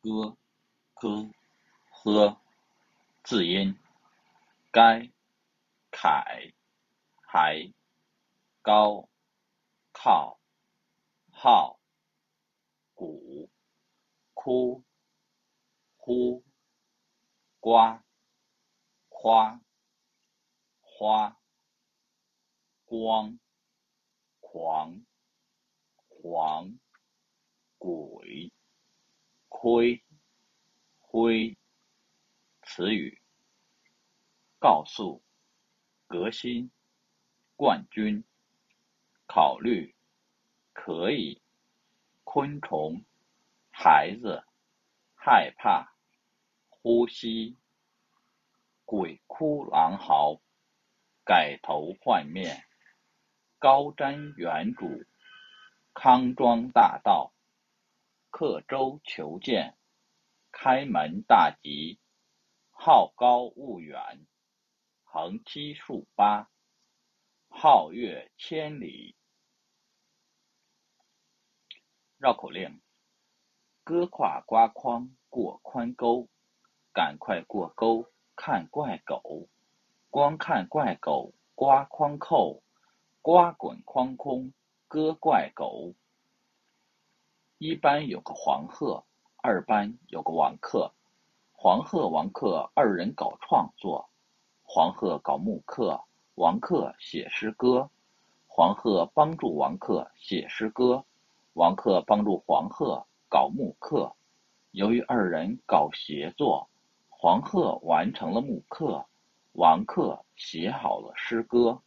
歌、科、呵，字音，该、楷、还、高、靠、号、鼓、哭、呼、瓜、夸、花、光、狂、黄、鬼、灰、灰。词语：告诉、革新、冠军、考虑、可以、昆虫、孩子、害怕、呼吸、鬼哭狼嚎、改头换面、高瞻远瞩、康庄大道、刻舟求剑、开门大吉、好高骛远、横七竖八、皓月千里。绕口令：哥挎瓜筐过宽沟，赶快过沟看怪狗。光看怪狗瓜筐扣，瓜滚筐空哥怪狗。一班有个黄鹤，二班有个王克。黄鹤、王克二人搞创作，黄鹤搞木刻，王克写诗歌。黄鹤帮助王克写诗歌，王克帮助黄鹤搞木刻。由于二人搞协作，黄鹤完成了木刻，王克写好了诗歌。